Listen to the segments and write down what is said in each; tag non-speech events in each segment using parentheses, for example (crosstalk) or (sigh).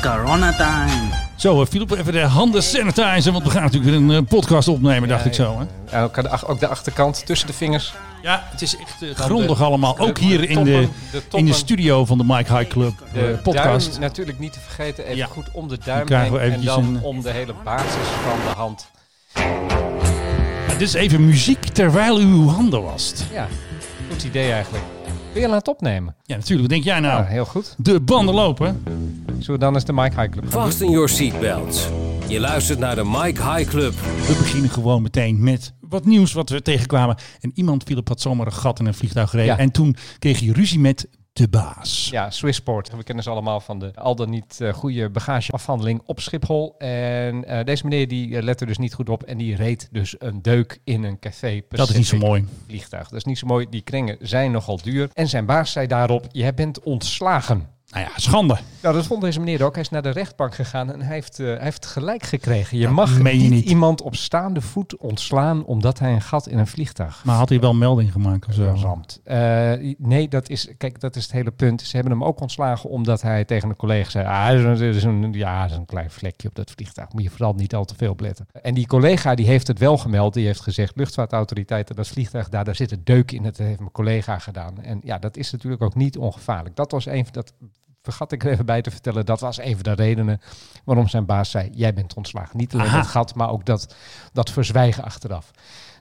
corona time. Zo, eh, Philip, even de handen sanitizen, want we gaan natuurlijk weer een eh, podcast opnemen, dacht ik zo. Hè? Ook, de, ach- ook de achterkant tussen de vingers. Ja, het is echt eh, Dan grondig de- allemaal. Ook de hier in toppen, de, de in de studio van de Mike High Club eh, podcast. duim natuurlijk niet te vergeten. Even Ja. goed om de duim heen. En dan een- om de hele basis van de hand. Ja, dit is even muziek terwijl u uw handen wast. Ja, goed idee eigenlijk. Wil je aan het opnemen? Ja, natuurlijk. Wat denk jij nou? Ja, heel goed. De banden lopen. Zullen we dan eens de Mike High Club gaan doen? Fasten your seatbelts. Je luistert naar de Mike High Club. We beginnen gewoon meteen met wat nieuws wat we tegenkwamen. En iemand, Philip, had zomaar een gat in een vliegtuig gereden. Ja. En toen kreeg hij ruzie met de baas. Ja, Swissport. We kennen ze allemaal van de al dan niet eh, goede bagageafhandeling op Schiphol. En eh, deze meneer die eh, lette dus niet goed op en die reed dus een deuk in een café. Dat is niet zo mooi. Vliegtuig. Dat is niet zo mooi. Die kringen zijn nogal duur. En zijn baas zei daarop, jij bent ontslagen. Nou ja, schande. Nou, dat vond deze meneer ook. Hij is naar de rechtbank gegaan en hij heeft, eh, hij heeft gelijk gekregen. Je Dat mag je niet, niet. iemand op staande voet ontslaan omdat hij een gat in een vliegtuig Maar had hij wel melding gemaakt of zo? Eh, nee, dat is, kijk, dat is het hele punt. Ze hebben hem ook ontslagen omdat hij tegen een collega zei: ah, er is een, ja, er is een klein vlekje op dat vliegtuig. Moet je vooral niet al te veel op letten. En die collega die heeft het wel gemeld. Die heeft gezegd: luchtvaartautoriteiten, dat vliegtuig daar, daar zit een deuk in. Dat heeft mijn collega gedaan. En ja, dat is natuurlijk ook niet ongevaarlijk. Dat was een van dat. Vergat ik er even bij te vertellen, dat was een van de redenen waarom zijn baas zei: Jij bent ontslagen. Niet alleen Aha. dat gat, maar ook dat, dat verzwijgen achteraf.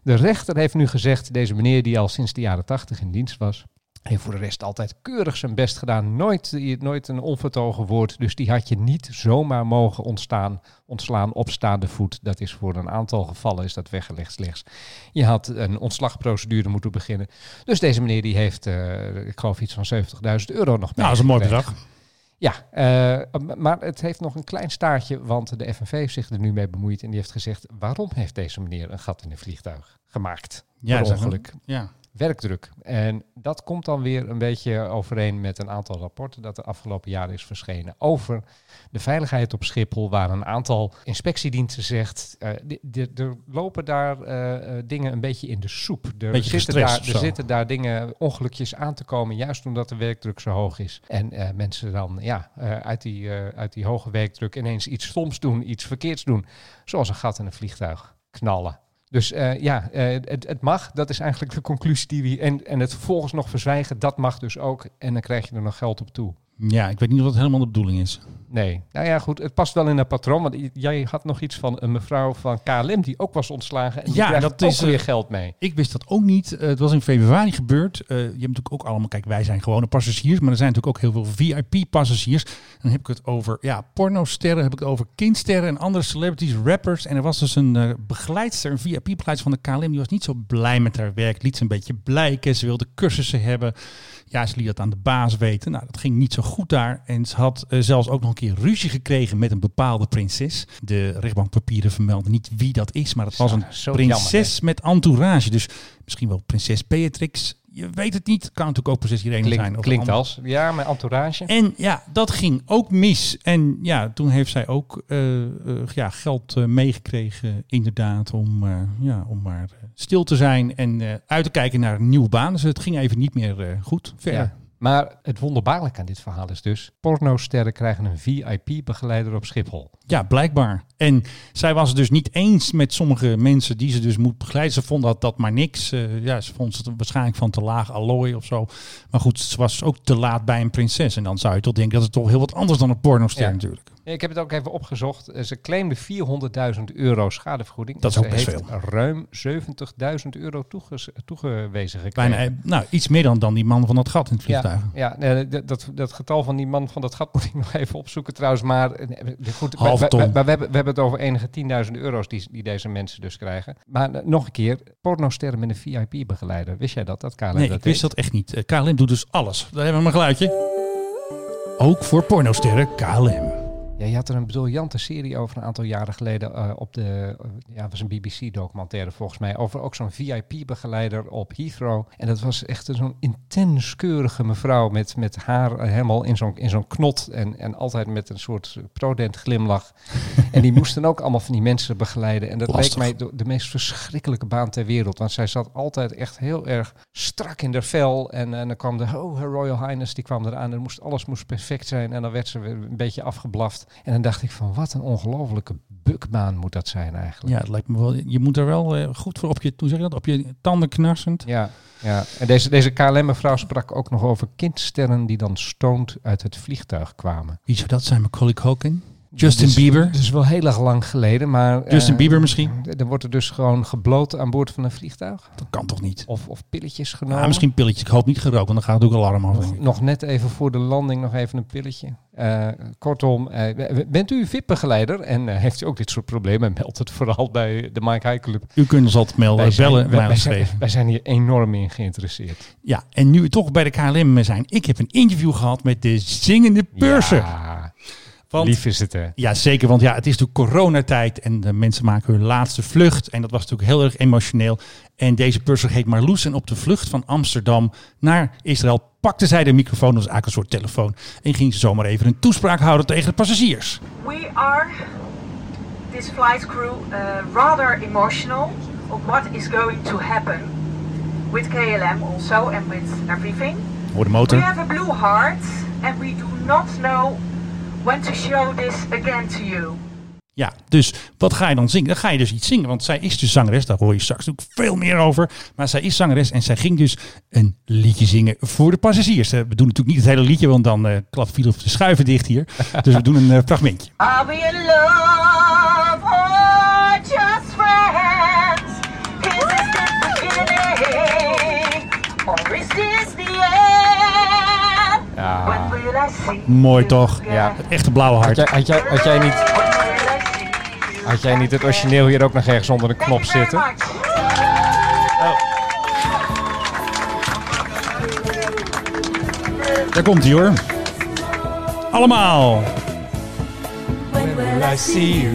De rechter heeft nu gezegd, deze meneer die al sinds de jaren tachtig in dienst was, heeft voor de rest altijd keurig zijn best gedaan. Nooit, nooit een onvertogen woord. Dus die had je niet zomaar mogen ontstaan, ontslaan op staande voet. Dat is voor een aantal gevallen is dat weggelegd slechts. Je had een ontslagprocedure moeten beginnen. Dus deze meneer die heeft, eh, ik geloof iets van 70.000 euro nog Nou, dat is een mooi bedrag. Ja, eh, maar het heeft nog een klein staartje, want de FNV heeft zich er nu mee bemoeid en die heeft gezegd, waarom heeft deze meneer een gat in een vliegtuig gemaakt? Ja, ongeluk. Ja. Werkdruk. En dat komt dan weer een beetje overeen met een aantal rapporten dat de afgelopen jaren is verschenen over de veiligheid op Schiphol, waar een aantal inspectiediensten zegt, eh, er lopen daar eh, eh, dingen een beetje in de soep. Er, Beetje zitten daar, er zitten daar dingen, ongelukjes aan te komen, juist omdat de werkdruk zo hoog is. En mensen dan ja, uit, die, uit die hoge werkdruk ineens iets stoms doen, iets verkeerds doen, zoals een gat in een vliegtuig knallen. Dus eh, ja, eh, het, het mag. Dat is eigenlijk de conclusie die we... En, en het vervolgens nog verzwijgen, dat mag dus ook. En dan krijg je er nog geld op toe. Ja, ik weet niet of dat helemaal de bedoeling is. Nee. Nou ja, goed. Het past wel in het patroon. Want jij had nog iets van een mevrouw van KLM... die ook was ontslagen. En die Ja, dat ook is, eh, weer geld mee. Ik wist dat ook niet. Eh, het was in februari gebeurd. Eh, je hebt natuurlijk ook allemaal, kijk, wij zijn gewone passagiers, maar er zijn natuurlijk ook heel veel VIP-passagiers. Dan heb ik het over ja, pornosterren, heb ik het over kindsterren en andere celebrities, rappers. En er was dus een eh, begeleidster, een VIP-begeleidster van de KLM, die was niet zo blij met haar werk. Liet ze een beetje blijken. Ze wilde cursussen hebben. Ja, ze liet dat aan de baas weten. Nou, dat ging niet zo goed daar. En ze had eh, zelfs ook nog een keer ruzie gekregen met een bepaalde prinses. De rechtbankpapieren vermelden niet wie dat is, maar het was een Zo prinses met entourage. Dus misschien wel prinses Beatrix. Je weet het niet. Kan natuurlijk ook prinses Irene zijn. Klinkt, of klinkt als. Ja, mijn entourage. En ja, dat ging ook mis. En ja, toen heeft zij ook eh, eh, ja, geld eh, meegekregen, inderdaad, om, ja, om maar stil te zijn en uit te kijken naar een nieuwe baan. Dus het ging even niet meer goed verder. Ja. Maar het wonderbaarlijke aan dit verhaal is dus... pornosterren krijgen een VIP-begeleider op Schiphol. Ja, blijkbaar. En zij was het dus niet eens met sommige mensen die ze dus moet begeleiden. Ze vond dat dat maar niks. Eh, ja, ze vond het waarschijnlijk van te laag allooi of zo. Maar goed, ze was ook te laat bij een prinses. En dan zou je toch denken dat het toch heel wat anders dan een pornoster Ja. natuurlijk. Ik heb het ook even opgezocht. Eh, Ze claimde 400.000 euro schadevergoeding. Dat is ook best heeft ruim 70.000 euro toegewezen gekregen. Bijna, eh, nou, iets meer dan, dan die man van dat gat in het vliegtuig. Ja, ja nee, dat, dat, getal van die man van dat gat moet ik (laughs) nog even opzoeken trouwens. Maar eh, goed, we- we- maar we, hebben, we hebben het over enige 10.000 euro's die, die deze mensen dus krijgen. Maar eh, nog een keer, pornosterren met een VIP-begeleider. Wist jij dat? Dat KLM Nee, dat ik wist dat echt niet. Eh, KLM doet dus alles. Daar hebben we een geluidje. Ook voor pornosterren KLM. Ja, je had er een briljante serie over een aantal jaren geleden eh, op de, eh, ja, was een BBC-documentaire volgens mij, over ook zo'n VIP-begeleider op Heathrow. En dat was echt een zo'n intens keurige mevrouw met, met haar eh, helemaal in zo'n, in zo'n knot en, en altijd met een soort prodent glimlach. (laughs) en die moesten ook allemaal van die mensen begeleiden. En dat Lastig. leek mij de, de meest verschrikkelijke baan ter wereld, want zij zat altijd echt heel erg strak in de vel. En, en dan kwam de, oh, Her Royal Highness, die kwam eraan en moest, alles moest perfect zijn. En dan werd ze weer een beetje afgeblaft. En dan dacht ik van, wat een ongelofelijke bukbaan moet dat zijn eigenlijk. Ja, het lijkt me wel. Je moet er wel eh, goed voor op je, hoe zeg je dat, op je tanden knarsend. Ja, ja. En deze, deze KLM-mevrouw sprak ook nog over kindsterren die dan stoned uit het vliegtuig kwamen. Wie zou dat zijn? Macaulay Culkin? Justin Dus- Bieber? Dat is wel heel erg lang geleden, maar... Justin eh, Bieber misschien? Dan wordt er dus gewoon gebloot aan boord van een vliegtuig? Dat kan toch niet? Of, of pilletjes genomen? Ja, misschien pilletjes. Ik hoop niet gerookt, want dan gaat het ook alarm af. Nog, net even voor de landing nog even een pilletje. Eh, kortom, eh, bent u VIP-begeleider en heeft u ook dit soort problemen? Meld het vooral bij de Mike High Club. U kunt ons altijd melden, Wij zijn, bellen, wij, wij zijn, wij zijn hier enorm in geïnteresseerd. Ja, en nu we toch bij de KLM zijn. Ik heb een interview gehad met de zingende purser. Ja, Want lief is het hè. Ja, zeker. Want ja, het is natuurlijk coronatijd en de mensen maken hun laatste vlucht. En dat was natuurlijk heel erg emotioneel. En deze purser heet Marloes. En op de vlucht van Amsterdam naar Israël pakte zij de microfoon, dat was eigenlijk een soort telefoon. En ging ze zomaar even een toespraak houden tegen de passagiers. We are, this flight crew, uh, rather emotional of what is going to happen with KLM also and with everything. Hoor de We motor. have a blue heart and we do not know when to show this again to you. Ja, dus wat ga je dan zingen? Dan ga je dus iets zingen, want zij is dus zangeres. Daar hoor je straks natuurlijk veel meer over. Maar zij is zangeres en zij ging dus een liedje zingen voor de passagiers. Eh, We doen natuurlijk niet het hele liedje, want dan eh klapt Philip de schuiven dicht hier. (laughs) Dus we doen een eh, fragmentje. Are we in love or just friends? Ja. Mooi toch? Ja, het echte blauwe Had hart. jij, had, jij, had, jij niet, had jij niet het origineel hier ook nog ergens onder een Thank knop zitten? much. Daar komt hij hoor. Allemaal. When will I see you?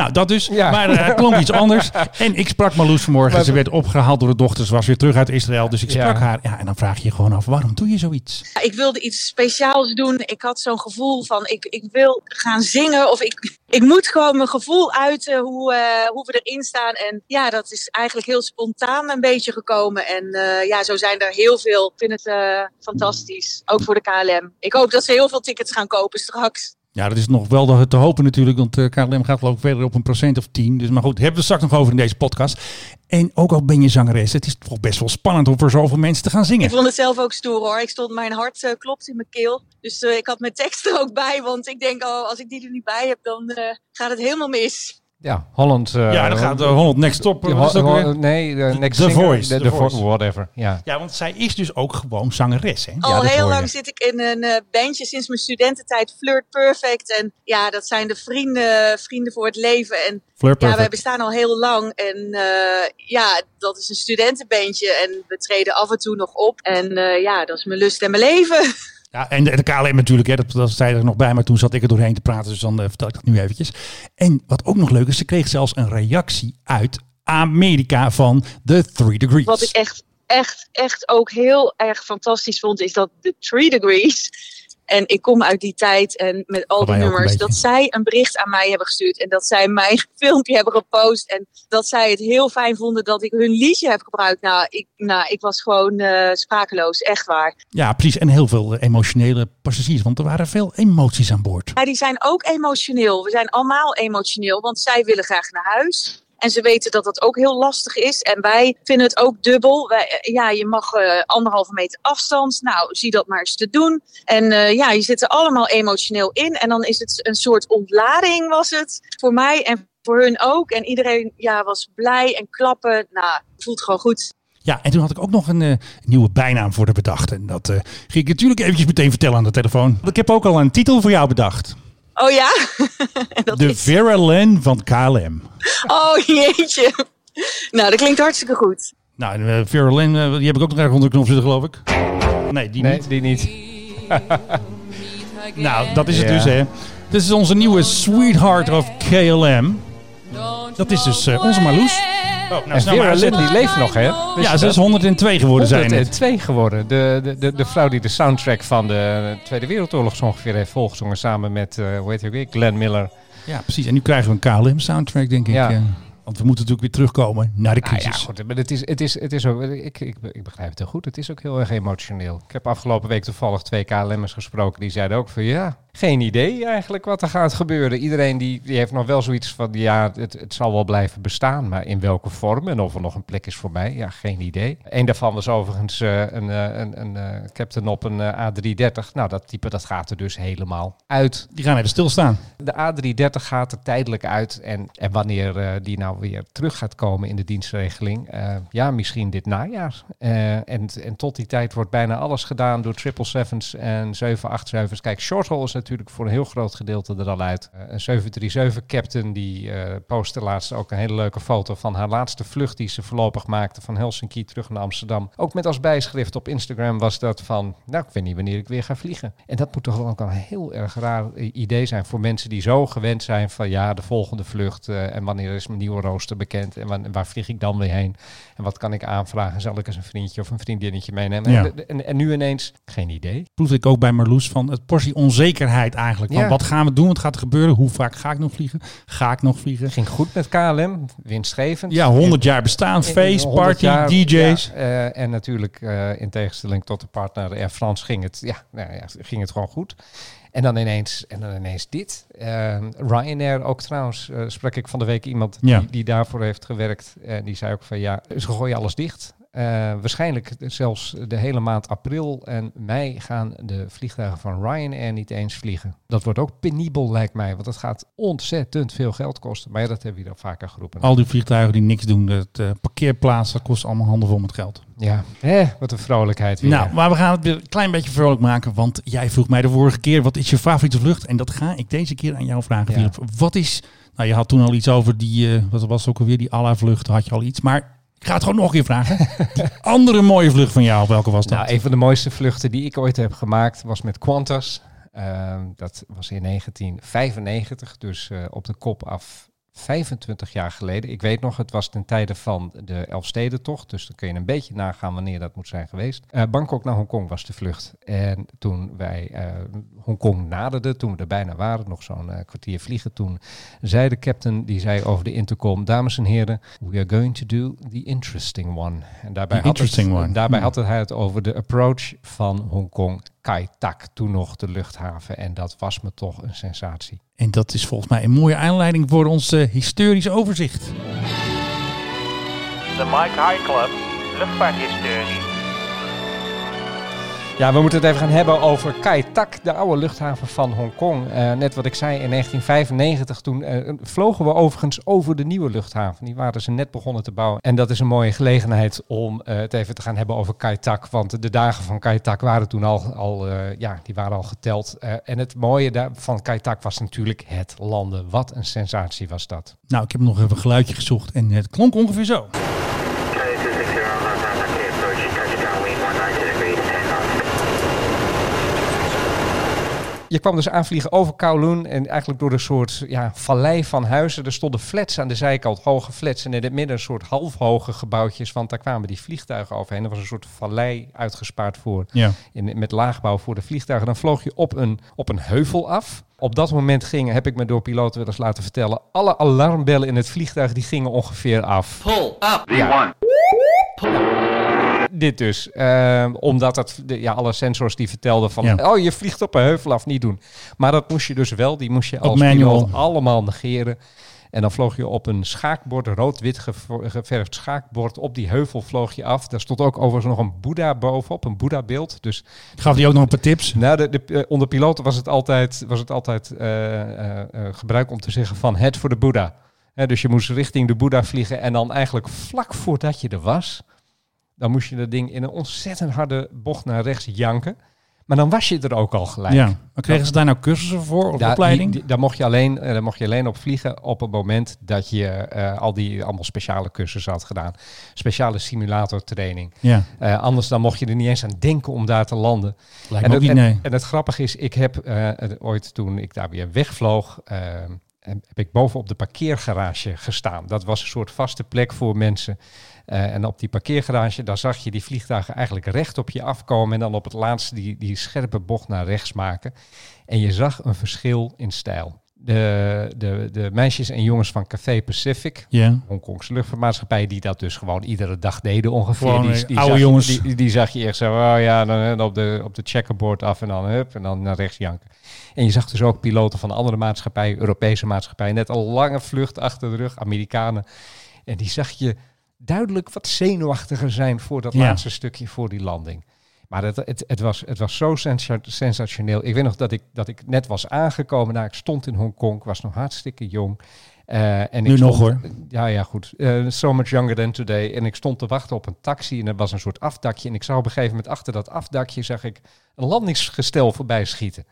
Nou, dat dus. Ja. Maar eh, het klonk iets anders. (laughs) En ik sprak Marloes vanmorgen. Maar- Ze werd opgehaald door de dochter. Ze was weer terug uit Israël. Dus ik sprak Ja. haar. Ja, en dan vraag je je gewoon af, waarom doe je zoiets? Ik wilde iets speciaals doen. Ik had zo'n gevoel van ik, ik wil gaan zingen. Of ik, ik moet gewoon mijn gevoel uiten hoe, eh, hoe we erin staan. En ja, dat is eigenlijk heel spontaan een beetje gekomen. En eh, ja, zo zijn er heel veel. Ik vind het eh, fantastisch. Ook voor de KLM. Ik hoop dat ze heel veel tickets gaan kopen straks. Ja, dat is nog wel te- hopen natuurlijk. Want eh, KLM gaat ik verder op een procent of 10. Dus maar goed, hebben we het straks nog over in deze podcast. En ook al ben je zangeres. Het is toch best wel spannend om voor zoveel mensen te gaan zingen. Ik vond het zelf ook stoer hoor. Ik stond, mijn hart eh, klopt in mijn keel. Dus eh, ik had mijn tekst er ook bij. Want ik denk, oh, als ik die er niet bij heb, dan gaat het helemaal mis. Ja, Holland. eh, Ja, dan gaat de Holland Next Top. Ho-? Ho- nee, de Next The Singer, Voice, The Voice. whatever. Ja. Ja, want zij is dus ook gewoon zangeres. Hè? Al heel je. lang zit ik in een eh, bandje sinds mijn studententijd, Flirt Perfect. En ja, dat zijn de vrienden, vrienden voor het leven. En ja, wij bestaan al heel lang. En eh, ja, dat is een studentenbandje. En we treden af en toe nog op. En eh, ja, dat is mijn lust en mijn leven. (laughs) Ja, en de, de KLM natuurlijk, hè, dat, zei er nog bij, maar toen zat ik er doorheen te praten, dus dan eh, vertel ik dat nu eventjes. En wat ook nog leuk is, ze kreeg zelfs een reactie uit Amerika van The Three Degrees. Wat ik echt, echt, echt ook heel erg fantastisch vond, is dat de Three Degrees. En ik kom uit die tijd en met al die nummers, dat zij een bericht aan mij hebben gestuurd. En dat zij mijn (laughs) filmpje hebben gepost. En dat zij het heel fijn vonden dat ik hun liedje heb gebruikt. Nou, ik, nou, ik was gewoon eh, sprakeloos, echt waar. Ja, precies. En heel veel eh, emotionele passagiers, want er waren veel emoties aan boord. Ja, die zijn ook emotioneel. We zijn allemaal emotioneel, want zij willen graag naar huis. En ze weten dat dat ook heel lastig is. En wij vinden het ook dubbel. Wij, eh, ja, je mag eh, anderhalve meter afstand. Nou, zie dat maar eens te doen. En eh, ja, je zit er allemaal emotioneel in. En dan is het een soort ontlading was het. Voor mij en voor hun ook. En iedereen ja, was blij en klappen. Nou, voelt gewoon goed. Ja, en toen had ik ook nog een nieuwe bijnaam voor de bedacht. En dat ging ik natuurlijk eventjes meteen vertellen aan de telefoon. Ik heb ook al een titel voor jou bedacht. Oh ja? (laughs) Dat De is- Vera Lynn van KLM. Oh jeetje. Nou, dat klinkt hartstikke goed. Nou, en, eh, Vera Lynn, eh, die heb ik ook nog erg onder de knop zitten, geloof ik. Nee, die Nee, niet. die niet. (laughs) Nou, dat is het Ja. dus, hè. Dit is onze nieuwe Sweetheart of KLM. Dat is dus eh, onze Marloes. Oh, nou, En Vera Lynn, die leeft nog, hè? Wist Ja, ze is dat? 102 geworden, zijn het. 102 geworden. De, de, de, de vrouw die de soundtrack van de Tweede Wereldoorlog zo ongeveer heeft volgezongen. Samen met, eh hoe heet hij weer? Glenn Miller. Ja, precies. En nu krijgen we een KLM-soundtrack, denk ik. Ja. eh, Want we moeten natuurlijk weer terugkomen naar de Nou ja, crisis. goed, maar het is, het is, het is ook, ik, ik, ik begrijp het heel goed. Het is ook heel erg emotioneel. Ik heb afgelopen week toevallig twee KLM'ers gesproken. Die zeiden ook van ja, geen idee eigenlijk wat er gaat gebeuren. Iedereen die, die heeft nog wel zoiets van ja, het, het zal wel blijven bestaan. Maar in welke vorm en of er nog een plek is voor mij, ja, geen idee. Eén daarvan was overigens eh, een, een, een eh, captain op een eh, A330. Nou, dat type dat gaat er dus helemaal uit. Die gaan even stilstaan. De A330 gaat er tijdelijk uit. En, en wanneer die nou weer terug gaat komen in de dienstregeling, ja, misschien dit najaar. En, en tot die tijd wordt bijna alles gedaan door 777's en 787's. Kijk, short haul is natuurlijk voor een heel groot gedeelte er al uit. Eh, een 737 captain die eh postte laatst ook een hele leuke foto van haar laatste vlucht die ze voorlopig maakte van Helsinki terug naar Amsterdam. Ook met als bijschrift op Instagram was dat van, nou, ik weet niet wanneer ik weer ga vliegen. En dat moet toch wel ook een heel erg raar i- idee zijn voor mensen die zo gewend zijn van, ja, de volgende vlucht eh, en wanneer is mijn nieuwe rooster bekend en wan- waar vlieg ik dan weer heen en wat kan ik aanvragen? Zal ik eens een vriendje of een vriendinnetje meenemen? Ja. En, en, en nu ineens, geen idee. Proefde ik ook bij Marloes van het portie onzekerheid eigenlijk. Van Ja. wat gaan we doen? Wat gaat er gebeuren? Hoe vaak ga ik nog vliegen? Ga ik nog vliegen? Ging goed met KLM, winstgevend. Ja, 100 jaar bestaan, feest, 100 party, jaar, DJ's. ja, eh, en natuurlijk, eh, in tegenstelling tot de partner Air France, ging het, ja, nou ja, ging het gewoon goed. En dan ineens, en dan ineens dit. Eh, Ryanair ook trouwens, eh, sprak ik van de week iemand Ja. die, die daarvoor heeft gewerkt. En die zei ook van ja, ze gooien alles dicht. Eh, waarschijnlijk zelfs de hele maand april en mei gaan de vliegtuigen van Ryanair niet eens vliegen. Dat wordt ook penibel lijkt mij, want dat gaat ontzettend veel geld kosten. Maar ja, dat hebben we hier al vaker geroepen. Al die vliegtuigen die niks doen, het eh, parkeerplaats, dat kost allemaal handenvol met geld. Ja, hè, wat een vrolijkheid weer. Nou, maar we gaan het weer een klein beetje vrolijk maken, want jij vroeg mij de vorige keer, wat is je favoriete vlucht? En dat ga ik deze keer aan jou vragen, Ja. Philip. Wat is, nou je had toen al iets over die, eh, wat was ook alweer, die Allah vlucht, had je al iets, maar ik ga het gewoon nog een keer vragen. andere mooie vlucht van jou, welke was dat? Nou, een van de mooiste vluchten die ik ooit heb gemaakt was met Qantas. Ehm, dat was in 1995, dus eh, op de kop af 25 jaar geleden. Ik weet nog, het was ten tijde van de Elfstedentocht, dus dan kun je een beetje nagaan wanneer dat moet zijn geweest. Eh, Bangkok naar Hongkong was de vlucht. En toen wij eh, Hongkong naderden, toen we er bijna waren, nog zo'n eh, kwartier vliegen, toen zei de captain, die zei over de intercom, dames en heren, we are going to do the interesting one. En daarbij, The had, het, interesting one. daarbij Hmm. had hij het over de approach van Hongkong Kai Tak, toen nog de luchthaven. En dat was me toch een sensatie. En dat is volgens mij een mooie aanleiding voor ons eh, historisch overzicht. De Mike High Club, luchtvaarthistorie. Ja, we moeten het even gaan hebben over Kai Tak, de oude luchthaven van Hongkong. Eh net wat ik zei, in 1995 toen eh, vlogen we overigens over de nieuwe luchthaven. Die waren ze net begonnen te bouwen. En dat is een mooie gelegenheid om eh, het even te gaan hebben over Kai Tak. Want de dagen van Kai Tak waren toen al, al, ja, die waren al geteld. En het mooie van Kai Tak was natuurlijk het landen. Wat een sensatie was dat. Nou, ik heb nog even een geluidje gezocht en het klonk ongeveer zo. Je kwam dus aanvliegen over Kowloon en eigenlijk door een soort ja, vallei van huizen. Er stonden flats aan de zijkant, hoge flats en in het midden een soort halfhoge gebouwtjes, want daar kwamen die vliegtuigen overheen. Er was een soort vallei uitgespaard voor, Ja. in, met laagbouw voor de vliegtuigen. Dan vloog je op een, op een heuvel af. Op dat moment gingen, heb ik me door piloten wel eens laten vertellen, alle alarmbellen in het vliegtuig die gingen ongeveer af. Pull up. Ja. Dit dus. Ehm, omdat dat, de, ja, alle sensors die vertelden van... Ja. oh, je vliegt op een heuvel af, niet doen. Maar dat moest je dus wel. Die moest je als piloot allemaal negeren. En dan vloog je op een schaakbord, een rood-wit geverfd schaakbord. Op die heuvel vloog je af. Daar stond ook overigens nog een Boeddha bovenop, een Boeddha-beeld. Dus gaf die ook nog een paar tips. nou, de, de, eh, onder piloten was het altijd, was het altijd eh, eh, eh, gebruik om te zeggen van het voor de Boeddha. Dus je moest richting de Boeddha vliegen en dan eigenlijk vlak voordat je er was, dan moest je dat ding in een ontzettend harde bocht naar rechts janken. Maar dan was je er ook al gelijk. Ja. Maar kregen ze daar nou cursussen voor of Daar, opleiding? die- die- daar, mocht je alleen, eh, daar mocht je alleen op vliegen op het moment dat je eh, al die allemaal speciale cursussen had gedaan. Speciale simulatortraining. ja, Eh, anders dan mocht je er niet eens aan denken om daar te landen. lijkt En me ook het, niet, en, nee. en het grappige is, ik heb ooit toen ik daar weer wegvloog, eh, heb ik boven op de parkeergarage gestaan. Dat was een soort vaste plek voor mensen. Eh, en op die parkeergarage, daar zag je die vliegtuigen eigenlijk recht op je afkomen. En dan op het laatste die, die scherpe bocht naar rechts maken. En je zag een verschil in stijl. De, de, de meisjes en jongens van Café Pacific. Hongkongse luchtvaartmaatschappij, die dat dus gewoon iedere dag deden ongeveer. Gewoon, die, eh, die oude zag, jongens. Die, die zag je echt zo, oh ja, dan, dan op, de, op de checkerboard af en dan hup, en dan naar rechts janken. En je zag dus ook piloten van andere maatschappijen, Europese maatschappijen, net al lange vlucht achter de rug, Amerikanen. En die zag je duidelijk wat zenuwachtiger zijn voor dat Ja. laatste stukje voor die landing. Maar het, het, het, was, het was zo sensa- sensationeel. Ik weet nog dat ik, dat ik net was aangekomen. Nou, ik stond in Hongkong. Ik was nog hartstikke jong. Eh, en Nu ik nog, hoor. Ja, ja, goed. Eh, so much younger than today. En ik stond te wachten op een taxi. En er was een soort afdakje. En ik zag op een gegeven moment achter dat afdakje... zag ik een landingsgestel voorbij schieten.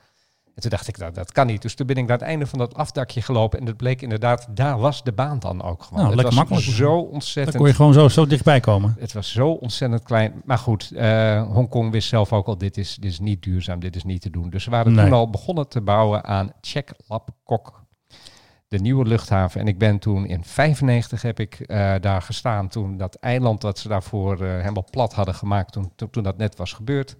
En toen dacht ik, nou, dat kan niet. Dus toen ben ik naar het einde van dat afdakje gelopen. En het bleek inderdaad, daar was de baan dan ook gewoon. Nou, het was makkelijk. zo Dan ontzettend kon je gewoon zo, zo dichtbij komen. het was zo ontzettend klein. Maar goed, eh, Hongkong wist zelf ook al, dit is, dit is niet duurzaam, dit is niet te doen. Dus ze waren Nee. toen al begonnen te bouwen aan Chek Lap Kok. De nieuwe luchthaven. En ik ben toen in 95 heb ik eh, daar gestaan. Toen dat eiland dat ze daarvoor eh, helemaal plat hadden gemaakt. Toen, toen, toen dat net was gebeurd.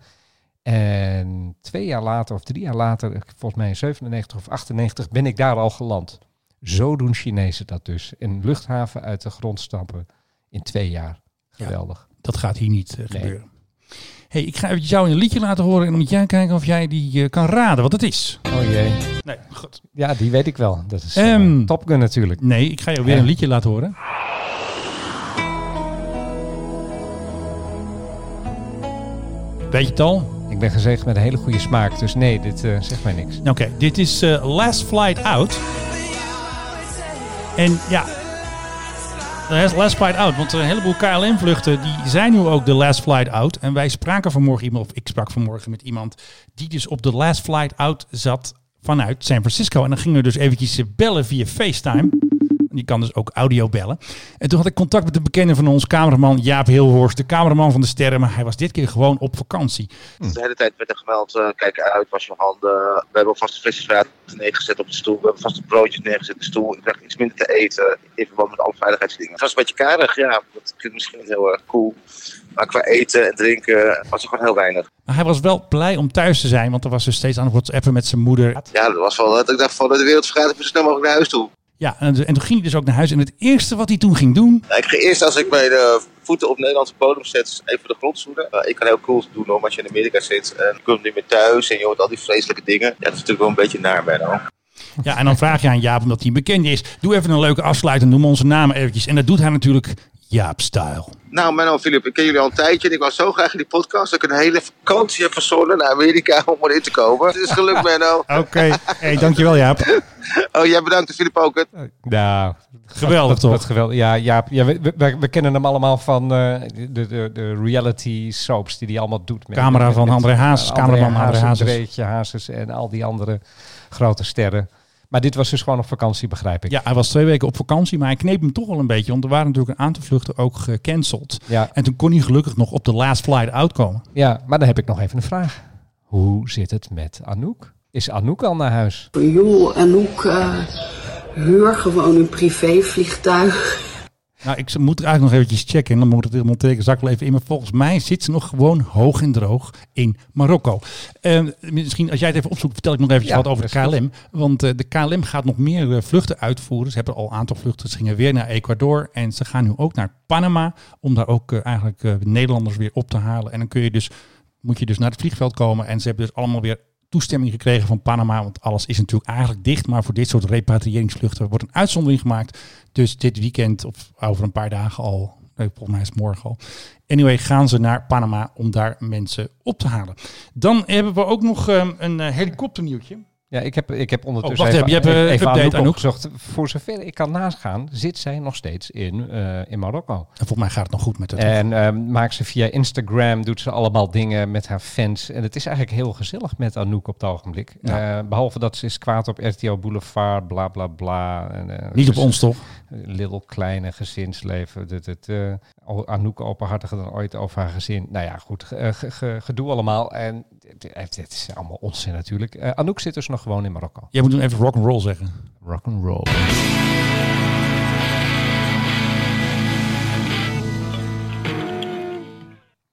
En twee jaar later of drie jaar later, volgens mij in 97 of 98, ben ik daar al geland. Zo doen Chinezen dat dus. Een luchthaven uit de grond stampen in twee jaar. Geweldig. Dat gaat hier niet eh, Nee. gebeuren. hey, ik ga even jou een liedje laten horen en dan moet jij kijken of jij die eh, kan raden wat het is. Oh jee. Nee, goed. Ja, die weet ik wel. Dat is eh, Ehm. Top Gun natuurlijk. Nee, ik ga jou weer een liedje laten horen. Weet je het al? Ik ben gezegend met een hele goede smaak, dus nee, dit eh, zegt mij niks. Oké, dit is eh, Last Flight Out. En ja, Last Flight Out. Want een heleboel KLM-vluchten die zijn nu ook de Last Flight Out. En wij spraken vanmorgen iemand, of ik sprak vanmorgen met iemand die dus op de Last Flight Out zat vanuit San Francisco. En dan gingen we dus eventjes bellen via FaceTime. Je kan dus ook audio bellen. En toen had ik contact met een bekende van ons, cameraman Jaap Hilhorst, de cameraman van de sterren. Maar hij was dit keer gewoon op vakantie. De hele tijd werd er gemeld, eh, kijk uit, was je handen. We hebben alvast flesjes water neergezet op de stoel. We hebben vast een broodje neergezet op de stoel. Ik krijg iets minder te eten in verband met alle veiligheidsdingen. Het was een beetje karig, ja. Dat klinkt misschien niet heel erg cool. Maar qua eten en drinken was er gewoon heel weinig. Maar hij was wel blij om thuis te zijn, want er was dus steeds aan het whatsappen met zijn moeder. Ja, dat was wel dat ik dacht van de wereld vergaat, ik moet zo snel mogelijk naar huis toe. Ja, en, en toen ging hij dus ook naar huis. En het eerste wat hij toen ging doen. Nou, ik ga eerst als ik mijn eh, voeten op Nederlandse bodem zet, even de grond zoenen. Eh, ik kan heel cool doen hoor, als je in Amerika zit en je komt niet meer thuis en je hoort al die vreselijke dingen. Ja, dat is natuurlijk wel een beetje naar Benno. Ja, en dan vraag je aan Jaap, omdat hij een bekende is. Doe even een leuke afsluiting, noem onze namen eventjes. En dat doet hij natuurlijk Jaap-style. Nou, Menno en Filip, ik ken jullie al een tijdje en ik was zo graag in die podcast dat ik een hele vakantie heb verzonnen naar Amerika (laughs) om erin te komen. Het is gelukt, Menno. (laughs) Oké, hey, dankjewel Jaap. Oh, jij bedankt Filip ook. Het. Nou, Geweldig toch? Wat geweldig. Ja, ja, ja we, we, we kennen hem allemaal van eh, de, de, de reality soaps die hij allemaal doet. Met, Camera met- van André Hazes, André cameraman André Hazes, Hazes. Hazes en al die andere grote sterren. Maar dit was dus gewoon op vakantie, begrijp ik. Ja, hij was twee weken op vakantie, maar hij kneep hem toch wel een beetje. Want er waren natuurlijk een aantal vluchten ook gecanceld. Ja, En toen kon hij gelukkig nog op de last flight uitkomen. ja, maar dan heb ik nog even een vraag. Hoe zit het met Anouk? Is Anouk al naar huis? Joh, Anouk, eh huur gewoon een privévliegtuig. Nou, ik moet eigenlijk nog eventjes checken. En dan moet het helemaal tekenen. Zak wel even in. Maar volgens mij zit ze nog gewoon hoog en droog in Marokko. Eh, misschien als jij het even opzoekt, vertel ik nog eventjes Ja, wat over de KLM. Want eh, de KLM gaat nog meer eh, vluchten uitvoeren. Ze hebben al een aantal vluchten. Ze gingen weer naar Ecuador. En ze gaan nu ook naar Panama. Om daar ook eh, eigenlijk Nederlanders weer op te halen. En dan kun je dus, moet je dus naar het vliegveld komen. En ze hebben dus allemaal weer toestemming gekregen van Panama. Want alles is natuurlijk eigenlijk dicht. Maar voor dit soort repatriëringsvluchten wordt een uitzondering gemaakt. Dus dit weekend of over een paar dagen al. Volgens mij is het morgen al. Anyway, gaan ze naar Panama om daar mensen op te halen. Dan hebben we ook nog ehm, een eh, helikopternieuwtje. Ja, ik heb, ik heb ondertussen Oh, wacht even, je hebt, eh, even update, Anouk Anouk. opgezocht. Voor zover ik kan nagaan, zit zij nog steeds in, eh, in Marokko. En volgens mij gaat het nog goed met het. En ehm, maakt ze via Instagram, doet ze allemaal dingen met haar fans. En het is eigenlijk heel gezellig met Anouk op het ogenblik. Ja. Eh, behalve dat ze is kwaad op RTL Boulevard, bla bla bla. En, eh, Niet op dus- ons toch? Little kleine gezinsleven. Eh, Anouk openhartiger dan ooit over haar gezin. Nou ja, goed, eh, ge- ge- gedoe allemaal. En het, het, het is allemaal onzin natuurlijk. Eh, Anouk zit dus nog gewoon in Marokko. Jij moet doen even rock and roll zeggen. Rock and roll.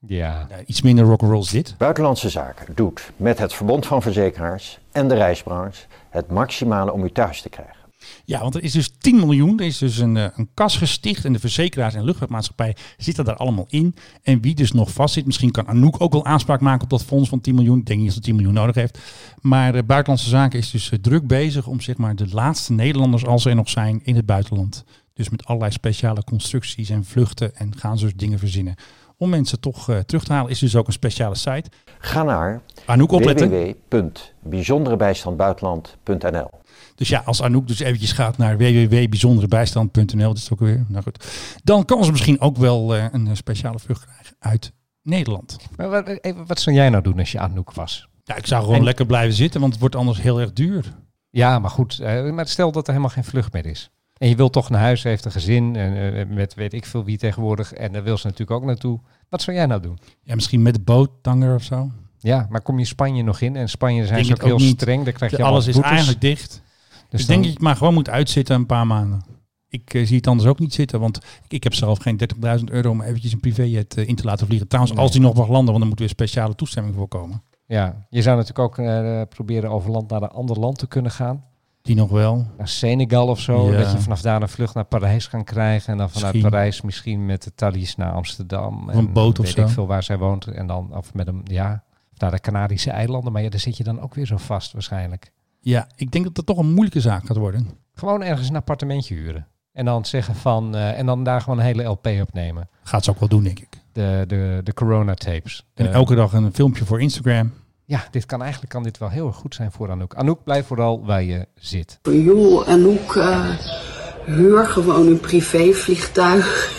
Ja. Nou, iets minder rock'n'roll is dit. Buitenlandse Zaken doet met het Verbond van Verzekeraars en de reisbranche het maximale om u thuis te krijgen. Ja, want er is dus 10 miljoen. Er is dus een, eh, een kas gesticht. En de verzekeraars en luchtvaartmaatschappij zitten daar allemaal in. En wie dus nog vastzit, misschien kan Anouk ook wel aanspraak maken op dat fonds van 10 miljoen. Ik denk niet dat ze 10 miljoen nodig heeft. Maar de Buitenlandse Zaken is dus eh, druk bezig om zeg maar de laatste Nederlanders, als er nog zijn, in het buitenland. Dus met allerlei speciale constructies en vluchten en gaan ze dus dingen verzinnen. Om mensen toch eh, terug te halen is dus ook een speciale site. Ga naar www.bijzonderebijstandbuitenland.nl Dus ja, als Anouk dus eventjes gaat naar www.bijzonderebijstand.nl, dat is het ook weer, nou goed, dan kan ze misschien ook wel eh, een speciale vlucht krijgen uit Nederland. Maar wat, even, wat zou jij nou doen als je Anouk was? Ja, ik zou gewoon En- lekker blijven zitten, want het wordt anders heel erg duur. Ja, maar goed. eh, maar stel dat er helemaal geen vlucht meer is. En je wilt toch naar huis, heeft een gezin en, eh, met weet ik veel wie tegenwoordig. En daar wil ze natuurlijk ook naartoe. Wat zou jij nou doen? Ja, misschien met de boot tanger of zo. Ja, maar kom je Spanje nog in? En Spanje zijn ze ook heel niet. streng. Dan krijg je alles is eigenlijk dicht. Dus ik denk dat je het maar gewoon moet uitzitten een paar maanden. Ik eh, zie het anders ook niet zitten, want ik, ik heb zelf geen 30.000 euro om eventjes een privéjet eh, in te laten vliegen. Trouwens, Nee. als die nog mag landen, want dan moet weer speciale toestemming voor komen. Ja, je zou natuurlijk ook eh, proberen over land naar een ander land te kunnen gaan. Die nog wel. Naar Senegal of zo. Ja. Dat je vanaf daar een vlucht naar Parijs kan krijgen. En dan vanuit Misschien. Parijs misschien met de Thalys naar Amsterdam. Een en boot of weet zo. ik veel waar zij woont. En dan of met een, ja, naar de Canarische eilanden. Maar ja, daar zit je dan ook weer zo vast waarschijnlijk. Ja, ik denk dat het toch een moeilijke zaak gaat worden. Gewoon ergens een appartementje huren. En dan zeggen van, eh, en dan daar gewoon een hele LP opnemen. Gaat ze ook wel doen, denk ik. De, de, de corona tapes. En elke dag een filmpje voor Instagram. Ja, dit kan eigenlijk kan dit wel heel erg goed zijn voor Anouk. Anouk, blijf vooral waar je zit. Joh, Anouk, eh huur gewoon een privévliegtuig.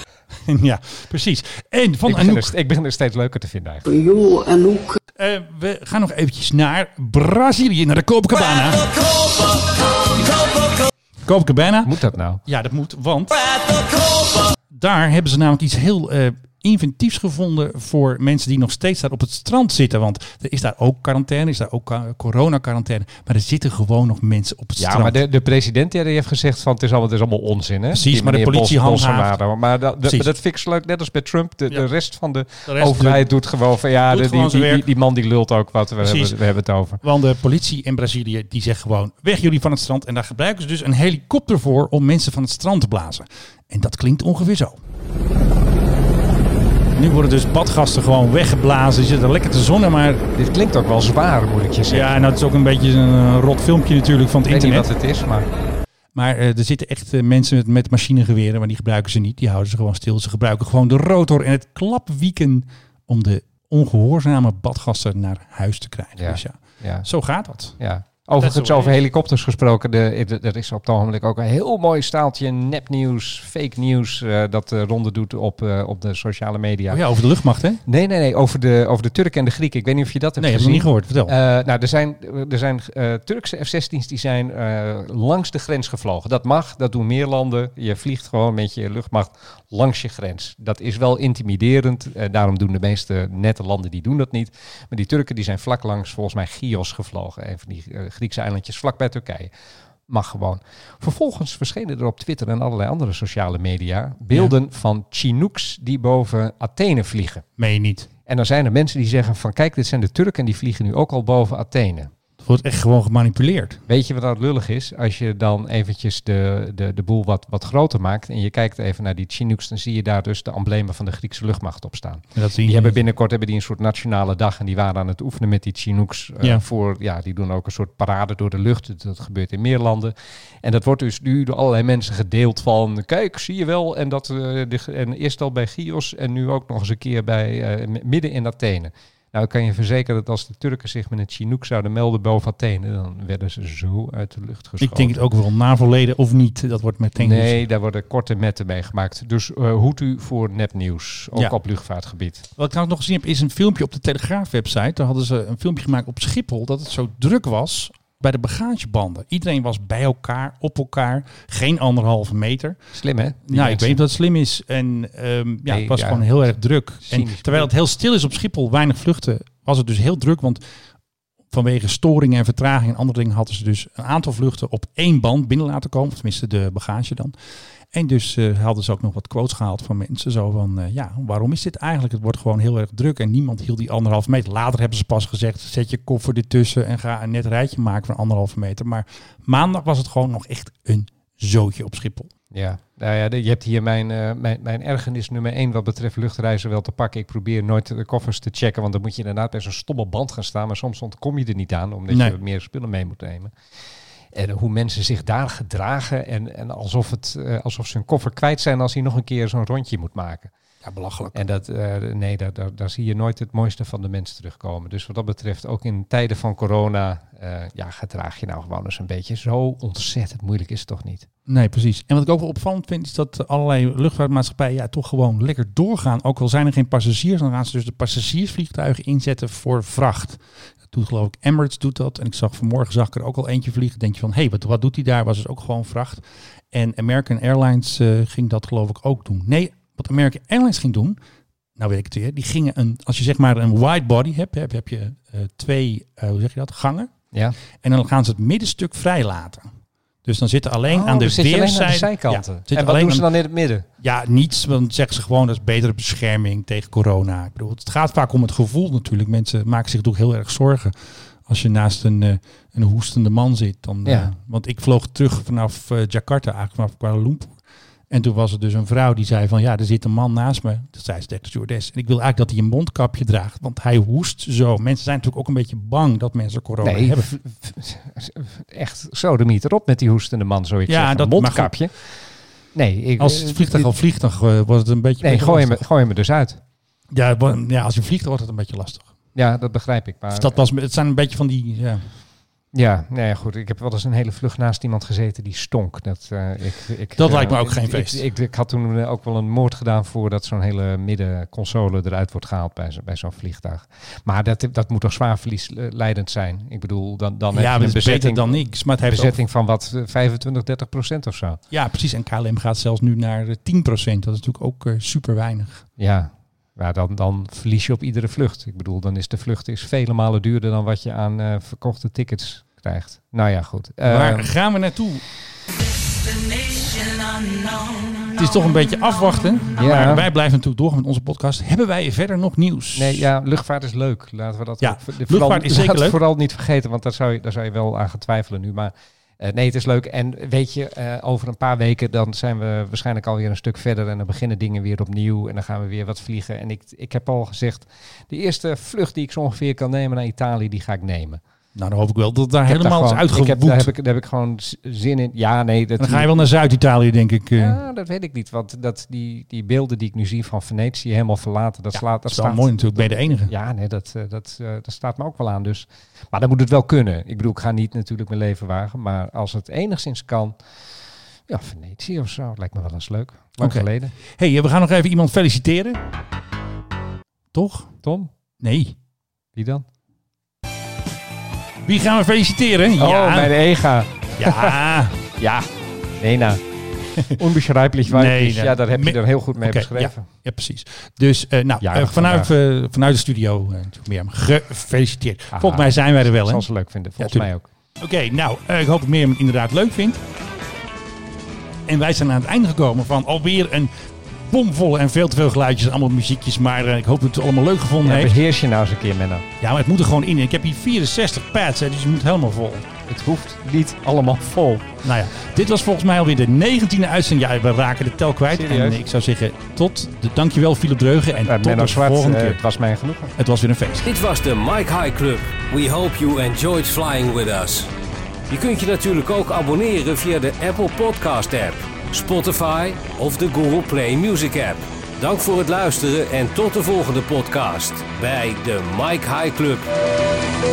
(laughs) ja, precies. En van ik, Anouk, er, ik begin er steeds leuker te vinden eigenlijk. Joh, Anouk, eh, we gaan nog eventjes naar Brazilië, naar de Copacabana. Copacabana. Moet dat nou? Ja, dat moet, want daar hebben ze namelijk iets heel eh, inventiefs gevonden voor mensen die nog steeds daar op het strand zitten. Want er is daar ook quarantaine, is daar ook corona-quarantaine. Maar er zitten gewoon nog mensen op het Ja, strand. maar de, de president ja, die heeft gezegd van het is allemaal, het is allemaal onzin. Hè? Precies, Die maar de politie handhaaft. Maar dat, maar dat vind ik net als bij Trump. De, Ja. de rest van de, De rest overheid doet gewoon van ja, de- die, die, die, die man die lult ook wat. We hebben, we hebben het over. Want de politie in Brazilië die zegt gewoon weg jullie van het strand. En daar gebruiken ze dus een helikopter voor om mensen van het strand te blazen. En dat klinkt ongeveer zo. Nu worden dus badgasten gewoon weggeblazen. Die zitten lekker te zonnen, maar Dit klinkt ook wel zwaar, moet ik je zeggen. ja, nou, het is ook een beetje een eh, rot filmpje natuurlijk van het ik weet niet internet. wat het is, maar Maar eh, er zitten echt eh, mensen met, met machinegeweren, maar die gebruiken ze niet. Die houden ze gewoon stil. Ze gebruiken gewoon de rotor en het klapwieken om de ongehoorzame badgasten naar huis te krijgen. Ja. Dus ja, ja. zo gaat dat. Ja. Overigens over helikopters gesproken. De, de- er is op het ogenblik ook een heel mooi staaltje nepnieuws, fake nieuws eh, dat de ronde doet op, eh, op de sociale media. Oh ja, over de luchtmacht, hè? Nee, nee, nee. Over de, over de Turken en de Grieken. Ik weet niet of je dat hebt Nee, heb ik nog gezien. niet gehoord. Vertel. Eh, nou, er zijn, er zijn eh, Turkse F-16's die zijn eh, langs de grens gevlogen. Dat mag, dat doen meer landen. Je vliegt gewoon met je luchtmacht langs je grens. Dat is wel intimiderend. eh, daarom doen de meeste nette landen die doen dat niet. Maar die Turken die zijn vlak langs volgens mij Chios gevlogen. Een van die eh, Griekse eilandjes vlak bij Turkije. Mag gewoon. Vervolgens verschenen er op Twitter en allerlei andere sociale media beelden van Chinooks die boven Athene vliegen. Meen je niet. En dan zijn er mensen die zeggen van kijk, dit zijn de Turken en die vliegen nu ook al boven Athene. Het wordt echt gewoon gemanipuleerd. Weet je wat nou lullig is? Als je dan eventjes de, de, de boel wat, wat groter maakt en je kijkt even naar die Chinooks, dan zie je daar dus de emblemen van de Griekse luchtmacht op staan. En dat zie Die hebben binnenkort hebben die een soort nationale dag en die waren aan het oefenen met die Chinooks. eh, Ja. voor, ja, die doen ook een soort parade door de lucht. Dat, dat gebeurt in meer landen. En dat wordt dus nu door allerlei mensen gedeeld van, kijk, zie je wel. En, dat, eh, de, en eerst al bij Chios en nu ook nog eens een keer bij, eh, midden in Athene. Nou, ik kan je verzekeren dat als de Turken zich met een Chinook zouden melden boven Athene, dan werden ze zo uit de lucht geschoten. Ik denk het ook wel. NAVO-leden of niet, dat wordt meteen... Nee, daar worden korte metten mee gemaakt. Dus eh hoed u voor nepnieuws, ook Ja. op luchtvaartgebied. Wat ik nog gezien heb, is een filmpje op de Telegraaf-website. Daar hadden ze een filmpje gemaakt op Schiphol dat het zo druk was bij de bagagebanden. Iedereen was bij elkaar, op elkaar, geen anderhalve meter. Slim, hè? Nou, ik weet niet of dat slim is. En ehm, ja, Nee, het was ja. gewoon heel erg druk. En terwijl het heel stil is op Schiphol, weinig vluchten, was het dus heel druk. Want vanwege storingen en vertraging en andere dingen hadden ze dus een aantal vluchten op één band binnen laten komen. Tenminste de bagage dan. En dus eh, hadden ze ook nog wat quotes gehaald van mensen. Zo van, eh, ja, waarom is dit eigenlijk? Het wordt gewoon heel erg druk en niemand hield die anderhalve meter. Later hebben ze pas gezegd, zet je koffer ertussen en ga een net rijtje maken van anderhalve meter. Maar maandag was het gewoon nog echt een zootje op Schiphol. Ja, nou ja, je hebt hier mijn, eh, mijn, mijn ergernis nummer één wat betreft luchtreizen wel te pakken. Ik probeer nooit de koffers te checken, want dan moet je inderdaad bij zo'n stomme band gaan staan. Maar soms ontkom je er niet aan, omdat Nee. je meer spullen mee moet nemen. En hoe mensen zich daar gedragen en, en alsof, het, eh, alsof ze hun koffer kwijt zijn als hij nog een keer zo'n rondje moet maken. Ja, belachelijk. En dat, eh, nee, daar, daar, daar zie je nooit het mooiste van de mens terugkomen. Dus wat dat betreft, ook in tijden van corona, eh, ja, gedraag je nou gewoon eens een beetje. Zo ontzettend moeilijk is het toch niet? Nee, precies. En wat ik ook wel opvallend vind, is dat allerlei luchtvaartmaatschappijen ja, toch gewoon lekker doorgaan. Ook al zijn er geen passagiers, dan gaan ze dus de passagiersvliegtuigen inzetten voor vracht. Doet geloof ik Emirates doet dat. En ik zag vanmorgen zag ik er ook al eentje vliegen. Denk je van, hé, hey, wat, wat doet hij daar? Was dus ook gewoon vracht. En American Airlines eh, ging dat geloof ik ook doen. Nee, wat American Airlines ging doen, nou weet ik het weer, die gingen een, als je zeg maar een wide body hebt, heb, heb je eh, twee, eh, hoe zeg je dat, gangen. Ja. En dan gaan ze het middenstuk vrij laten. Dus dan zitten alleen Oh, aan de je alleen aan de weerszijde. zijkanten. Ja, en wat doen ze dan in het midden? Ja, niets. Want zeggen ze gewoon dat is betere bescherming tegen corona. Ik bedoel, het gaat vaak om het gevoel natuurlijk. Mensen maken zich toch heel erg zorgen. Als je naast een, eh, een hoestende man zit. Dan, Ja. eh, want ik vloog terug vanaf eh, Jakarta, eigenlijk vanaf Kuala Lumpur. En toen was er dus een vrouw die zei van ja, er zit een man naast me. Dat zei ze tegen de stewardess. En ik wil eigenlijk dat hij een mondkapje draagt. Want hij hoest zo. Mensen zijn natuurlijk ook een beetje bang dat mensen corona Nee, hebben. v- v- echt sodemiet erop met die hoestende man, ik Ja, zeggen. dat- mondkapje. Nee, ik, Als het vliegtuig al vliegt, dan wordt het een beetje... Nee, gooi hem, gooi hem er dus uit. Ja, ja, als je vliegt, wordt het een beetje lastig. Ja, dat begrijp ik. Maar Dus dat was, het zijn een beetje van die... Ja. Ja, nee, goed. Ik heb wel eens een hele vlucht naast iemand gezeten die stonk. Dat, eh, ik, ik, Dat eh, lijkt me ook geen feest. Ik, ik, ik had toen eh, ook wel een moord gedaan voordat zo'n hele middenconsole eruit wordt gehaald bij, zo- bij zo'n vliegtuig. Maar dat, dat moet toch zwaar verliesleidend zijn? Ik bedoel, dan, dan heb ja, je maar een bezetting, dan niks. Maar het heeft bezetting van wat, eh, 25, 30 procent of zo. ja, precies. En KLM gaat zelfs nu naar eh, 10%. Dat is natuurlijk ook eh, super weinig. Ja, maar dan, dan verlies je op iedere vlucht. Ik bedoel, dan is de vlucht is vele malen duurder dan wat je aan eh, verkochte tickets krijgt. Nou ja, goed. Waar Eh, gaan we naartoe? Het is toch een beetje afwachten. Ja. Maar wij blijven natuurlijk doorgaan met onze podcast. Hebben wij verder nog nieuws? Nee, ja, luchtvaart is leuk. Laten we dat Ja, ook- de- luchtvaart vooral, is zeker (laughs) leuk. vooral niet vergeten, want daar zou je, daar zou je wel aan gaan twijfelen nu. Maar eh, nee, het is leuk. En weet je, eh, over een paar weken dan zijn we waarschijnlijk alweer een stuk verder en dan beginnen dingen weer opnieuw en dan gaan we weer wat vliegen. En ik, ik heb al gezegd, de eerste vlucht die ik zo ongeveer kan nemen naar Italië, die ga ik nemen. Nou, dan hoop ik wel dat het daar helemaal is heb, daar, heb ik, daar heb ik gewoon zin in. Ja, nee. Dat Dan ga je wel naar Zuid-Italië, denk ik. eh. Ja, dat weet ik niet. Want dat, die, die beelden die ik nu zie van Venetië helemaal verlaten, dat, slaat, dat is wel mooi natuurlijk. Ben je de enige. Ja, nee, dat, eh, dat, eh, dat staat me ook wel aan. Dus. Maar dan moet het wel kunnen. Ik bedoel, ik ga niet natuurlijk mijn leven wagen. Maar als het enigszins kan, ja, Venetië of zo, lijkt me wel eens leuk. Lang geleden. hey, we gaan nog even iemand feliciteren. Toch? Tom? Nee. Wie dan? Wie gaan we feliciteren? Oh, ja. mijn ega. Ja. (laughs) ja. Lena. Onbeschrijpelijk weiblich. Nee, ja, daar heb je me- er heel goed mee beschreven. Ja, ja, precies. Dus eh, nou, eh, vanuit, eh, vanuit de studio, Mirjam, gefeliciteerd. Aha. Volgens mij zijn wij er wel. Dat zal ze leuk vinden. Volgens mij ook. Oké, nou, ik hoop dat Mirjam het inderdaad leuk vindt. En wij zijn aan het einde gekomen van alweer een bomvolle en veel te veel geluidjes en allemaal muziekjes. Maar eh, ik hoop dat het allemaal leuk gevonden Ja, heeft. beheers je nou eens een keer, Menno. Ja, maar het moet er gewoon in. Ik heb hier 64 pads, hè, dus je moet helemaal vol. Het hoeft niet allemaal vol. Nou ja, dit was volgens mij alweer de 19e uitzending. Ja, we raken de tel kwijt. Serieus? En ik zou zeggen, tot de, dankjewel Philip Dreugen. En tot Menno de Zwart, volgende eh, keer. het was mij genoegen. Het was weer een feest. Dit was de Mike High Club. We hope you enjoyed flying with us. Je kunt je natuurlijk ook abonneren via de Apple Podcast app, Spotify of de Google Play Music app. Dank voor het luisteren en tot de volgende podcast bij de Mike High Club.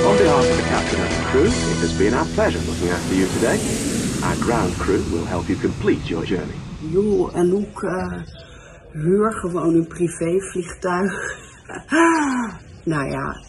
On behalf of the captain and the crew, it has been our pleasure looking after you today. Our ground crew will help you complete your journey. Joh, en ook eh, huur gewoon een privévliegtuig. (laughs) nou ja,